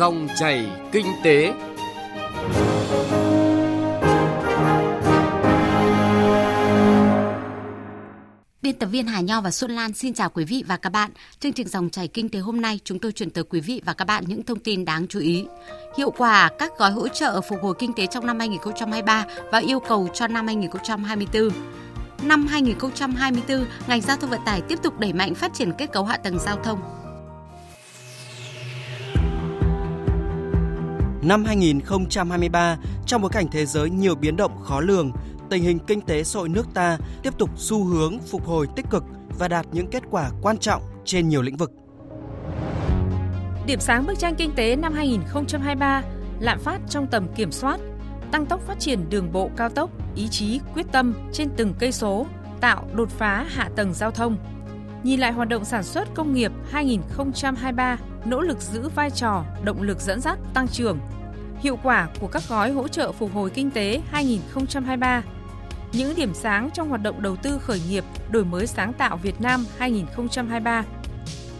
Dòng chảy kinh tế. Biên tập viên Hà Nho và Xuân Lan xin chào quý vị và các bạn. Chương trình dòng chảy kinh tế hôm nay chúng tôi chuyển tới quý vị và các bạn những thông tin đáng chú ý. Hiệu quả các gói hỗ trợ phục hồi kinh tế trong năm 2023 và yêu cầu cho năm 2024. Năm 2024, ngành giao thông vận tải tiếp tục đẩy mạnh phát triển kết cấu hạ tầng giao thông. Năm 2023, trong bối cảnh thế giới nhiều biến động khó lường, tình hình kinh tế xã hội nước ta tiếp tục xu hướng phục hồi tích cực và đạt những kết quả quan trọng trên nhiều lĩnh vực. Điểm sáng bức tranh kinh tế năm 2023, lạm phát trong tầm kiểm soát, tăng tốc phát triển đường bộ cao tốc, ý chí quyết tâm trên từng cây số, tạo đột phá hạ tầng giao thông. Nhìn lại hoạt động sản xuất công nghiệp 2023, nỗ lực giữ vai trò động lực dẫn dắt tăng trưởng. Hiệu quả của các gói hỗ trợ phục hồi kinh tế 2023 những điểm sáng trong hoạt động đầu tư khởi nghiệp, đổi mới sáng tạo Việt Nam 2023.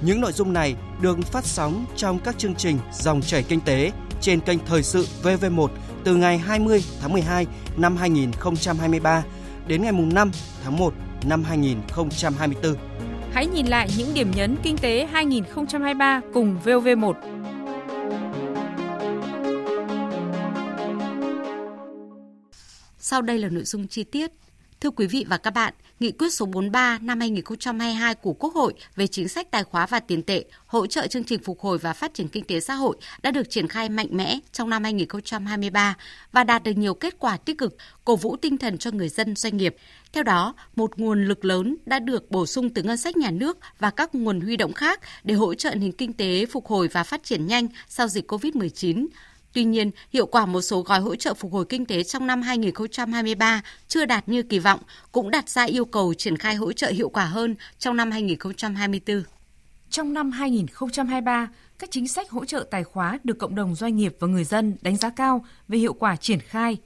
Những nội dung này được phát sóng trong các chương trình Dòng chảy kinh tế trên kênh Thời sự VV1 từ ngày 20 tháng 12 năm 2023 đến ngày 5 tháng 1 năm 2024. Hãy nhìn lại những điểm nhấn kinh tế 2023 cùng VOV1. Sau đây là nội dung chi tiết. Thưa quý vị và các bạn, Nghị quyết số 43 năm 2022 của Quốc hội về chính sách tài khóa và tiền tệ, hỗ trợ chương trình phục hồi và phát triển kinh tế xã hội đã được triển khai mạnh mẽ trong năm 2023 và đạt được nhiều kết quả tích cực, cổ vũ tinh thần cho người dân doanh nghiệp. Theo đó, một nguồn lực lớn đã được bổ sung từ ngân sách nhà nước và các nguồn huy động khác để hỗ trợ nền kinh tế phục hồi và phát triển nhanh sau dịch COVID-19 Tuy nhiên, hiệu quả một số gói hỗ trợ phục hồi kinh tế trong năm 2023 chưa đạt như kỳ vọng, cũng đặt ra yêu cầu triển khai hỗ trợ hiệu quả hơn trong năm 2024. Trong năm 2023, các chính sách hỗ trợ tài khóa được cộng đồng doanh nghiệp và người dân đánh giá cao về hiệu quả triển khai.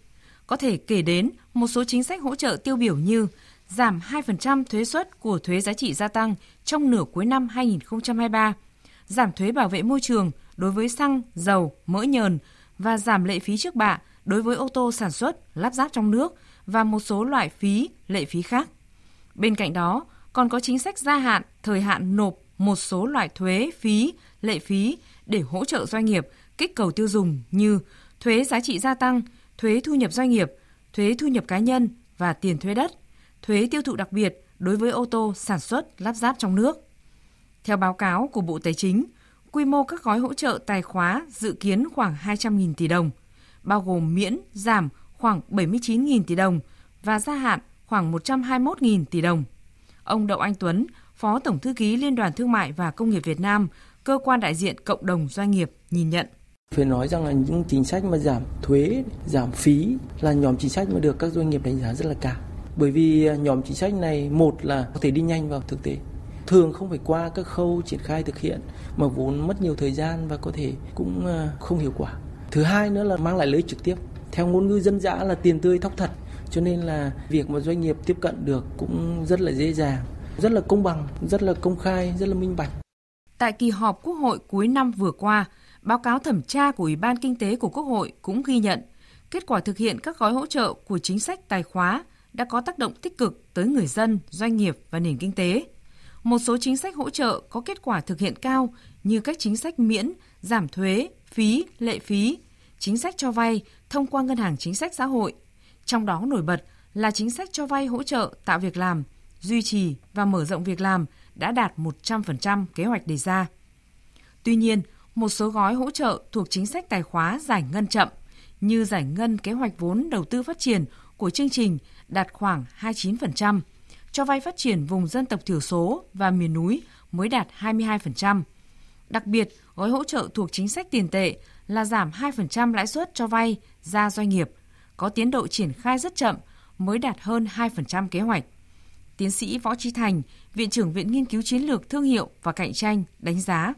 Có thể kể đến một số chính sách hỗ trợ tiêu biểu như giảm 2% thuế suất của thuế giá trị gia tăng trong nửa cuối năm 2023, giảm thuế bảo vệ môi trường đối với xăng, dầu, mỡ nhờn và giảm lệ phí trước bạ đối với ô tô sản xuất, lắp ráp trong nước và một số loại phí, lệ phí khác. Bên cạnh đó, còn có chính sách gia hạn, thời hạn nộp một số loại thuế, phí, lệ phí để hỗ trợ doanh nghiệp kích cầu tiêu dùng như thuế giá trị gia tăng, thuế thu nhập doanh nghiệp, thuế thu nhập cá nhân và tiền thuế đất, thuế tiêu thụ đặc biệt đối với ô tô sản xuất lắp ráp trong nước. Theo báo cáo của Bộ Tài chính, quy mô các gói hỗ trợ tài khóa dự kiến khoảng 200.000 tỷ đồng, bao gồm miễn, giảm khoảng 79.000 tỷ đồng và gia hạn khoảng 121.000 tỷ đồng. Ông Đậu Anh Tuấn, Phó Tổng Thư ký Liên đoàn Thương mại và Công nghiệp Việt Nam, cơ quan đại diện cộng đồng doanh nghiệp nhìn nhận. Phải nói rằng là những chính sách mà giảm thuế, giảm phí là nhóm chính sách mà được các doanh nghiệp đánh giá rất là cao. Bởi vì à, nhóm chính sách này một là có thể đi nhanh vào thực tế, thường không phải qua các khâu triển khai thực hiện mà vốn mất nhiều thời gian và có thể cũng ờ, không hiệu quả. Thứ hai nữa là mang lại lợi trực tiếp. Theo ngôn ngữ dân dã là tiền tươi thóc thật, cho nên là việc mà doanh nghiệp tiếp cận được cũng rất là dễ dàng, rất là công bằng, rất là công khai, rất là minh bạch. Tại kỳ họp Quốc hội cuối năm vừa qua, báo cáo thẩm tra của Ủy ban Kinh tế của Quốc hội cũng ghi nhận kết quả thực hiện các gói hỗ trợ của chính sách tài khóa đã có tác động tích cực tới người dân, doanh nghiệp và nền kinh tế. Một số chính sách hỗ trợ có kết quả thực hiện cao như các chính sách miễn, giảm thuế, phí, lệ phí, chính sách cho vay thông qua ngân hàng chính sách xã hội. Trong đó nổi bật là chính sách cho vay hỗ trợ tạo việc làm, duy trì và mở rộng việc làm đã đạt 100% kế hoạch đề ra. Tuy nhiên, một số gói hỗ trợ thuộc chính sách tài khóa giải ngân chậm như giải ngân kế hoạch vốn đầu tư phát triển của chương trình đạt khoảng 29%, cho vay phát triển vùng dân tộc thiểu số và miền núi mới đạt 22%. Đặc biệt, gói hỗ trợ thuộc chính sách tiền tệ là giảm 2% lãi suất cho vay ra doanh nghiệp, có tiến độ triển khai rất chậm, mới đạt hơn 2% kế hoạch. Tiến sĩ Võ Trí Thành, Viện trưởng Viện Nghiên cứu Chiến lược Thương hiệu và Cạnh tranh đánh giá.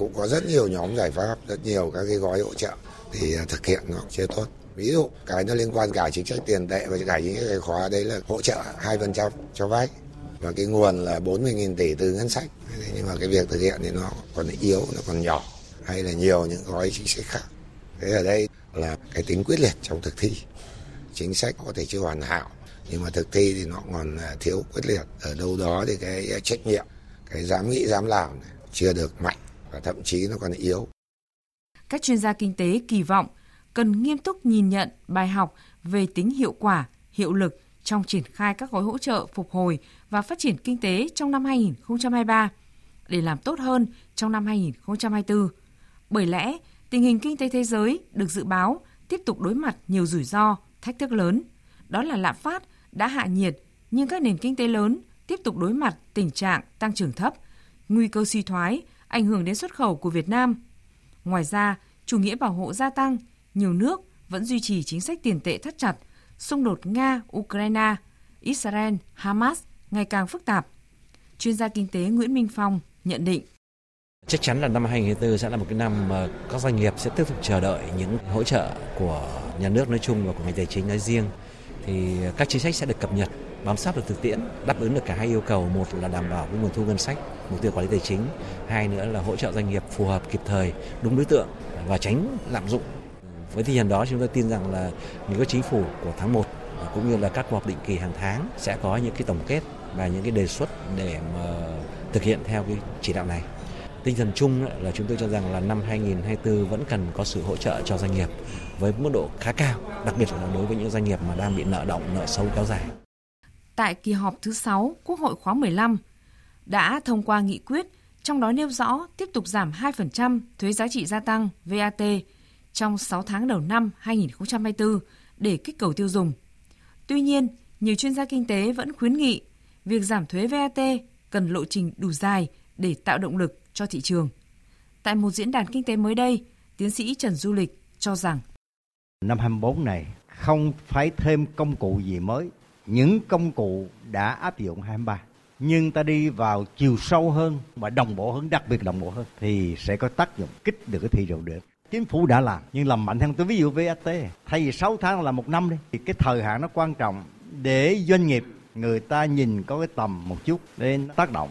Cũng có rất nhiều nhóm giải pháp, rất nhiều các cái gói hỗ trợ thì thực hiện nó chưa tốt. Ví dụ, cái nó liên quan cả chính sách tiền tệ và cả những cái khóa đấy là hỗ trợ 2% cho vay và cái nguồn là 40.000 tỷ từ ngân sách nhưng mà cái việc thực hiện thì nó còn yếu, nó còn nhỏ, hay là nhiều những gói chính sách khác. Thế ở đây là cái tính quyết liệt trong thực thi. Chính sách có thể chưa hoàn hảo, nhưng mà thực thi thì nó còn à, thiếu quyết liệt ở đâu đó thì cái à, trách nhiệm, cái dám nghĩ, dám làm này, chưa được mạnh và thậm chí nó còn yếu. Các chuyên gia kinh tế kỳ vọng cần nghiêm túc nhìn nhận bài học về tính hiệu quả, hiệu lực trong triển khai các gói hỗ trợ phục hồi và phát triển kinh tế trong năm 2023 để làm tốt hơn trong năm 2024. Bởi lẽ, tình hình kinh tế thế giới được dự báo tiếp tục đối mặt nhiều rủi ro, thách thức lớn. Đó là lạm phát đã hạ nhiệt, nhưng các nền kinh tế lớn tiếp tục đối mặt tình trạng tăng trưởng thấp, nguy cơ suy thoái, ảnh hưởng đến xuất khẩu của Việt Nam. Ngoài ra, chủ nghĩa bảo hộ gia tăng, nhiều nước vẫn duy trì chính sách tiền tệ thắt chặt, xung đột Nga-Ukraine, Israel-Hamas ngày càng phức tạp. Chuyên gia kinh tế Nguyễn Minh Phong nhận định. Chắc chắn là năm 2024 sẽ là một cái năm mà các doanh nghiệp sẽ tiếp tục chờ đợi những hỗ trợ của nhà nước nói chung và của ngành tài chính nói riêng. Thì các chính sách sẽ được cập nhật, bám sát được thực tiễn, đáp ứng được cả hai yêu cầu. Một là đảm bảo cái nguồn thu ngân sách, mục tiêu quản lý tài chính. Hai nữa là hỗ trợ doanh nghiệp phù hợp kịp thời, đúng đối tượng và tránh lạm dụng. Với tinh thần đó chúng tôi tin rằng là những cái chính phủ của tháng 1 à, cũng như là các cuộc họp định kỳ hàng tháng sẽ có những cái tổng kết và những cái đề xuất để mà thực hiện theo cái chỉ đạo này. Tinh thần chung là chúng tôi cho rằng là năm 2024 vẫn cần có sự hỗ trợ cho doanh nghiệp với mức độ khá cao, đặc biệt là đối với những doanh nghiệp mà đang bị nợ động, nợ xấu kéo dài. Tại kỳ họp thứ 6 Quốc hội khóa 15 đã thông qua nghị quyết trong đó nêu rõ tiếp tục giảm 2% thuế giá trị gia tăng VAT trong 6 tháng đầu năm 2024 để kích cầu tiêu dùng. Tuy nhiên, nhiều chuyên gia kinh tế vẫn khuyến nghị việc giảm thuế VAT cần lộ trình đủ dài để tạo động lực cho thị trường. Tại một diễn đàn kinh tế mới đây, tiến sĩ Trần Du Lịch cho rằng năm 24 này không phải thêm công cụ gì mới, những công cụ đã áp dụng 23 nhưng ta đi vào chiều sâu hơn và đồng bộ hơn, đặc biệt đồng bộ hơn thì sẽ có tác dụng kích được cái thị trường được. Chính phủ đã làm nhưng làm mạnh hơn tôi ví dụ VAT thay vì 6 tháng là một năm đi thì cái thời hạn nó quan trọng để doanh nghiệp người ta nhìn có cái tầm một chút nên tác động.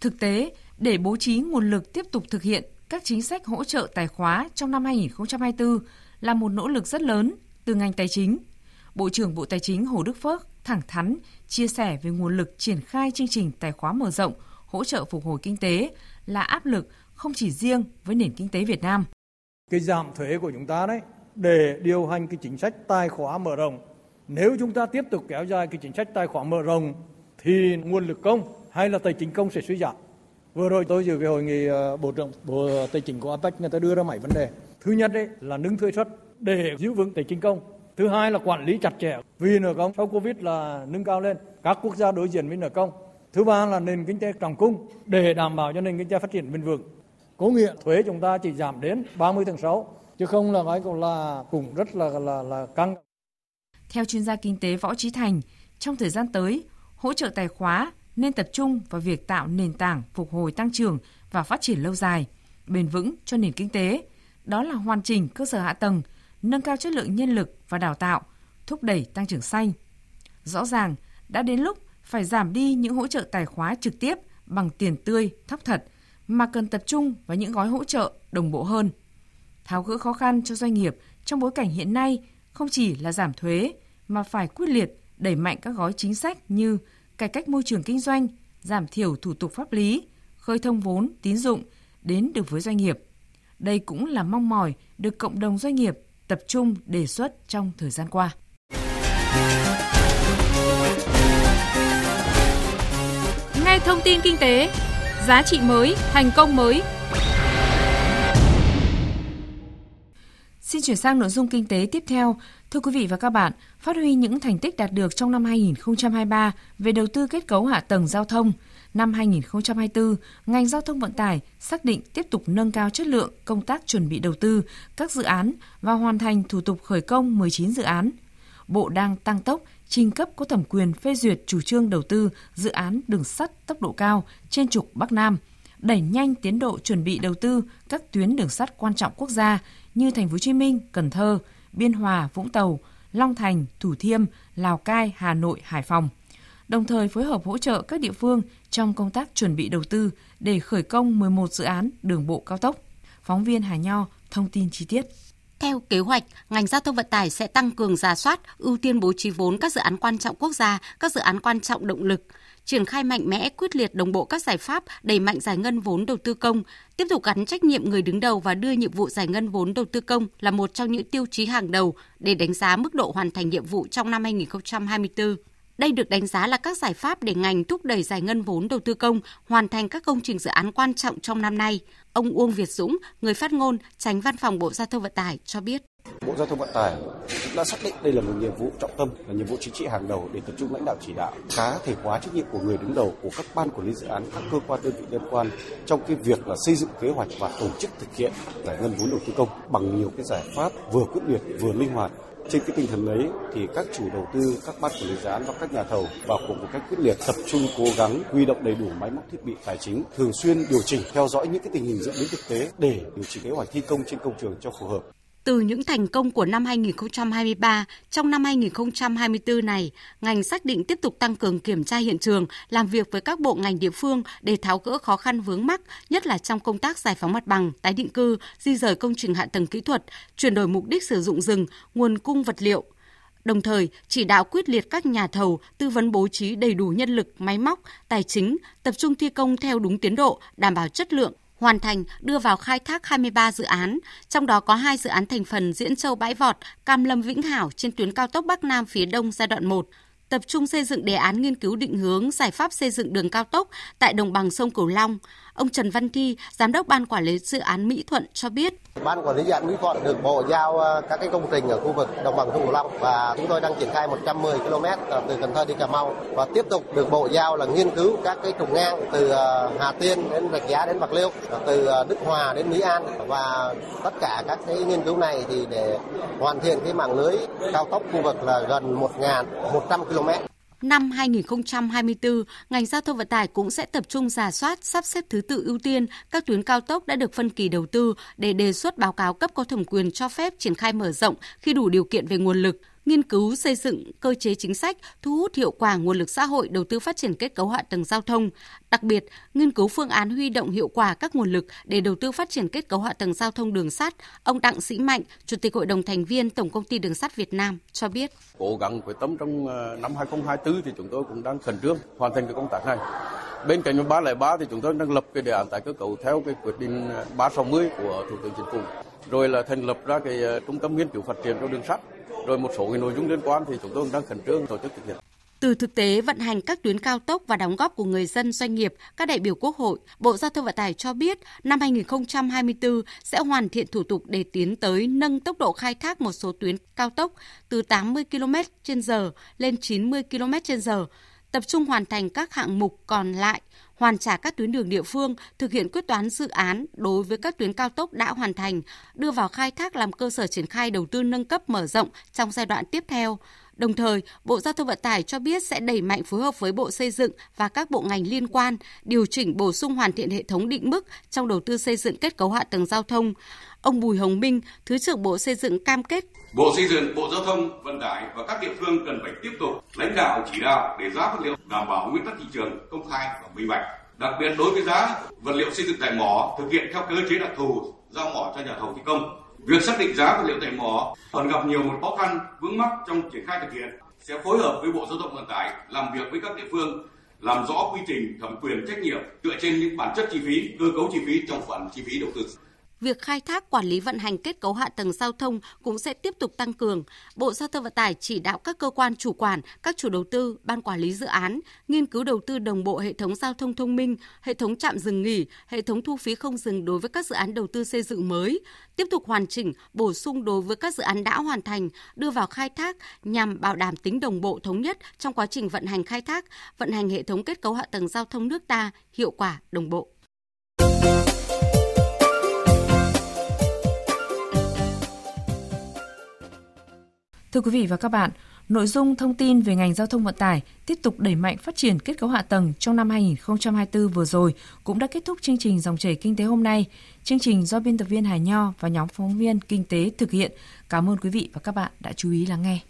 Thực tế, để bố trí nguồn lực tiếp tục thực hiện các chính sách hỗ trợ tài khóa trong năm 2024 là một nỗ lực rất lớn từ ngành tài chính. Bộ trưởng Bộ Tài chính Hồ Đức Phước thẳng thắn chia sẻ về nguồn lực triển khai chương trình tài khóa mở rộng hỗ trợ phục hồi kinh tế là áp lực không chỉ riêng với nền kinh tế Việt Nam. Cái giảm thuế của chúng ta đấy, để điều hành cái chính sách tài khóa mở rộng. Nếu chúng ta tiếp tục kéo dài cái chính sách tài khóa mở rộng, thì nguồn lực công hay là tài chính công sẽ suy giảm. Vừa rồi tôi dự cái hội nghị ờ, Bộ trưởng Bộ Tài chính của APEC người ta đưa ra mấy vấn đề. Thứ nhất đấy là nâng thuế suất để giữ vững tài chính công. Thứ hai là quản lý chặt chẽ vì nợ công sau Covid là nâng cao lên. Các quốc gia đối diện với nợ công. Thứ ba là nền kinh tế trọng cung để đảm bảo cho nền kinh tế phát triển bền vững. Có nghĩa thuế chúng ta chỉ giảm đến 30 tháng 6 chứ không là nói cũng là cũng rất là là là căng. Theo chuyên gia kinh tế Võ Trí Thành, trong thời gian tới, hỗ trợ tài khóa nên tập trung vào việc tạo nền tảng phục hồi tăng trưởng và phát triển lâu dài, bền vững cho nền kinh tế. Đó là hoàn chỉnh cơ sở hạ tầng, nâng cao chất lượng nhân lực và đào tạo, thúc đẩy tăng trưởng xanh. Rõ ràng, đã đến lúc phải giảm đi những hỗ trợ tài khóa trực tiếp bằng tiền tươi, thóc thật, mà cần tập trung vào những gói hỗ trợ đồng bộ hơn. Tháo gỡ khó khăn cho doanh nghiệp trong bối cảnh hiện nay không chỉ là giảm thuế, mà phải quyết liệt đẩy mạnh các gói chính sách như cải cách môi trường kinh doanh, giảm thiểu thủ tục pháp lý, khơi thông vốn, tín dụng đến được với doanh nghiệp. Đây cũng là mong mỏi được cộng đồng doanh nghiệp tập trung đề xuất trong thời gian qua. Nghe thông tin kinh tế, giá trị mới, thành công mới. Xin chuyển sang nội dung kinh tế tiếp theo. Thưa quý vị và các bạn, phát huy những thành tích đạt được trong năm 2023 về đầu tư kết cấu hạ tầng giao thông, năm 2024, ngành giao thông vận tải xác định tiếp tục nâng cao chất lượng công tác chuẩn bị đầu tư các dự án và hoàn thành thủ tục khởi công 19 dự án. Bộ đang tăng tốc trình cấp có thẩm quyền phê duyệt chủ trương đầu tư dự án đường sắt tốc độ cao trên trục Bắc Nam, đẩy nhanh tiến độ chuẩn bị đầu tư các tuyến đường sắt quan trọng quốc gia như Thành phố Hồ Chí Minh, Cần Thơ, Biên Hòa, Vũng Tàu, Long Thành, Thủ Thiêm, Lào Cai, Hà Nội, Hải Phòng. Đồng thời phối hợp hỗ trợ các địa phương trong công tác chuẩn bị đầu tư để khởi công 11 dự án đường bộ cao tốc. Phóng viên Hà Nho thông tin chi tiết. Theo kế hoạch, ngành giao thông vận tải sẽ tăng cường giả soát, ưu tiên bố trí vốn các dự án quan trọng quốc gia, các dự án quan trọng động lực, triển khai mạnh mẽ, quyết liệt đồng bộ các giải pháp đẩy mạnh giải ngân vốn đầu tư công, tiếp tục gắn trách nhiệm người đứng đầu và đưa nhiệm vụ giải ngân vốn đầu tư công là một trong những tiêu chí hàng đầu để đánh giá mức độ hoàn thành nhiệm vụ trong năm 2024. Đây được đánh giá là các giải pháp để ngành thúc đẩy giải ngân vốn đầu tư công, hoàn thành các công trình dự án quan trọng trong năm nay. Ông Uông Việt Dũng, người phát ngôn, tránh văn phòng Bộ Giao thông Vận tải cho biết. Bộ Giao thông Vận tải cũng đã xác định đây là một nhiệm vụ trọng tâm, là nhiệm vụ chính trị hàng đầu để tập trung lãnh đạo chỉ đạo, cá thể hóa trách nhiệm của người đứng đầu của các ban quản lý dự án, các cơ quan đơn vị liên quan trong cái việc là xây dựng kế hoạch và tổ chức thực hiện giải ngân vốn đầu tư công bằng nhiều cái giải pháp vừa quyết liệt vừa linh hoạt trên cái tinh thần ấy thì các chủ đầu tư, các ban quản lý dự án và các nhà thầu vào cuộc một cách quyết liệt, tập trung cố gắng huy động đầy đủ máy móc thiết bị tài chính, thường xuyên điều chỉnh theo dõi những cái tình hình diễn biến thực tế để điều chỉnh kế hoạch thi công trên công trường cho phù hợp. Từ những thành công của năm 2023, trong năm 2024 này, ngành xác định tiếp tục tăng cường kiểm tra hiện trường, làm việc với các bộ ngành địa phương để tháo gỡ khó khăn vướng mắc, nhất là trong công tác giải phóng mặt bằng, tái định cư, di rời công trình hạ tầng kỹ thuật, chuyển đổi mục đích sử dụng rừng, nguồn cung vật liệu, đồng thời chỉ đạo quyết liệt các nhà thầu tư vấn bố trí đầy đủ nhân lực, máy móc, tài chính, tập trung thi công theo đúng tiến độ, đảm bảo chất lượng, hoàn thành đưa vào khai thác 23 dự án, trong đó có hai dự án thành phần Diễn Châu Bãi Vọt, Cam Lâm Vĩnh Hảo trên tuyến cao tốc Bắc Nam phía Đông giai đoạn 1, tập trung xây dựng đề án nghiên cứu định hướng giải pháp xây dựng đường cao tốc tại đồng bằng sông Cửu Long. Ông Trần Văn Thi, giám đốc ban quản lý dự án Mỹ Thuận cho biết. Ban quản lý dự án Mỹ Thuận được bộ giao ờ, các cái công trình ở khu vực đồng bằng sông Cửu Long và chúng tôi đang triển khai 110 km ờ, từ Cần Thơ đi Cà Mau và tiếp tục được bộ giao là nghiên cứu các cái trục ngang từ ờ, Hà Tiên đến Rạch Giá đến Bạc Liêu, từ Đức Hòa đến Mỹ An và tất cả các cái nghiên cứu này thì để hoàn thiện cái mạng lưới cao tốc khu vực là gần 1.100 km. Năm 2024, ngành giao thông vận tải cũng sẽ tập trung giả soát, sắp xếp thứ tự ưu tiên. Các tuyến cao tốc đã được phân kỳ đầu tư để đề xuất báo cáo cấp có thẩm quyền cho phép triển khai mở rộng khi đủ điều kiện về nguồn lực, nghiên cứu xây dựng cơ chế chính sách thu hút hiệu quả nguồn lực xã hội đầu tư phát triển kết cấu hạ tầng giao thông, đặc biệt nghiên cứu phương án huy động hiệu quả các nguồn lực để đầu tư phát triển kết cấu hạ tầng giao thông đường sắt. Ông Đặng Sĩ Mạnh, Chủ tịch Hội đồng thành viên Tổng công ty Đường sắt Việt Nam cho biết: Cố gắng quyết tâm trong ờ, năm 2024 thì chúng tôi cũng đang khẩn trương hoàn thành cái công tác này. Bên cạnh 303 thì chúng tôi đang lập cái đề án tái cơ cấu theo cái quyết định ờ, 360 của Thủ tướng Chính phủ. Rồi là thành lập ra cái ờ, trung tâm nghiên cứu phát triển cho đường sắt rồi một số cái nội dung liên quan thì chúng tôi đang khẩn trương tổ chức thực hiện. Từ thực tế vận hành các tuyến cao tốc và đóng góp của người dân doanh nghiệp, các đại biểu Quốc hội, Bộ Giao thông Vận tải cho biết năm 2024 sẽ hoàn thiện thủ tục để tiến tới nâng tốc độ khai thác một số tuyến cao tốc từ 80 km/h lên 90 km/h, tập trung hoàn thành các hạng mục còn lại hoàn trả các tuyến đường địa phương, thực hiện quyết toán dự án đối với các tuyến cao tốc đã hoàn thành, đưa vào khai thác làm cơ sở triển khai đầu tư nâng cấp mở rộng trong giai đoạn tiếp theo. Đồng thời, Bộ Giao thông Vận tải cho biết sẽ đẩy mạnh phối hợp với Bộ Xây dựng và các bộ ngành liên quan, điều chỉnh bổ sung hoàn thiện hệ thống định mức trong đầu tư xây dựng kết cấu hạ tầng giao thông. Ông Bùi Hồng Minh, Thứ trưởng Bộ Xây dựng cam kết. Bộ Xây dựng, Bộ Giao thông Vận tải và các địa phương cần phải tiếp tục lãnh đạo chỉ đạo để giá vật liệu đảm bảo nguyên tắc thị trường công khai và minh bạch. Đặc biệt đối với giá vật liệu xây dựng tại mỏ thực hiện theo cơ chế đặc thù giao mỏ cho nhà thầu thi công. Việc xác định giá vật liệu tại mỏ còn gặp nhiều một khó khăn vướng mắc trong triển khai thực hiện. Sẽ phối hợp với Bộ Giao thông Vận tải làm việc với các địa phương làm rõ quy trình thẩm quyền trách nhiệm dựa trên những bản chất chi phí, cơ cấu chi phí trong khoản chi phí đầu tư việc khai thác quản lý vận hành kết cấu hạ tầng giao thông cũng sẽ tiếp tục tăng cường. Bộ Giao thông Vận tải chỉ đạo các cơ quan chủ quản, các chủ đầu tư, ban quản lý dự án nghiên cứu đầu tư đồng bộ hệ thống giao thông thông minh, hệ thống trạm dừng nghỉ, hệ thống thu phí không dừng đối với các dự án đầu tư xây dựng mới, tiếp tục hoàn chỉnh, bổ sung đối với các dự án đã hoàn thành, đưa vào khai thác nhằm bảo đảm tính đồng bộ thống nhất trong quá trình vận hành khai thác, vận hành hệ thống kết cấu hạ tầng giao thông nước ta hiệu quả đồng bộ. Thưa quý vị và các bạn, nội dung thông tin về ngành giao thông vận tải tiếp tục đẩy mạnh phát triển kết cấu hạ tầng trong năm 2024 vừa rồi cũng đã kết thúc chương trình dòng chảy kinh tế hôm nay. Chương trình do biên tập viên Hải Nho và nhóm phóng viên kinh tế thực hiện. Cảm ơn quý vị và các bạn đã chú ý lắng nghe.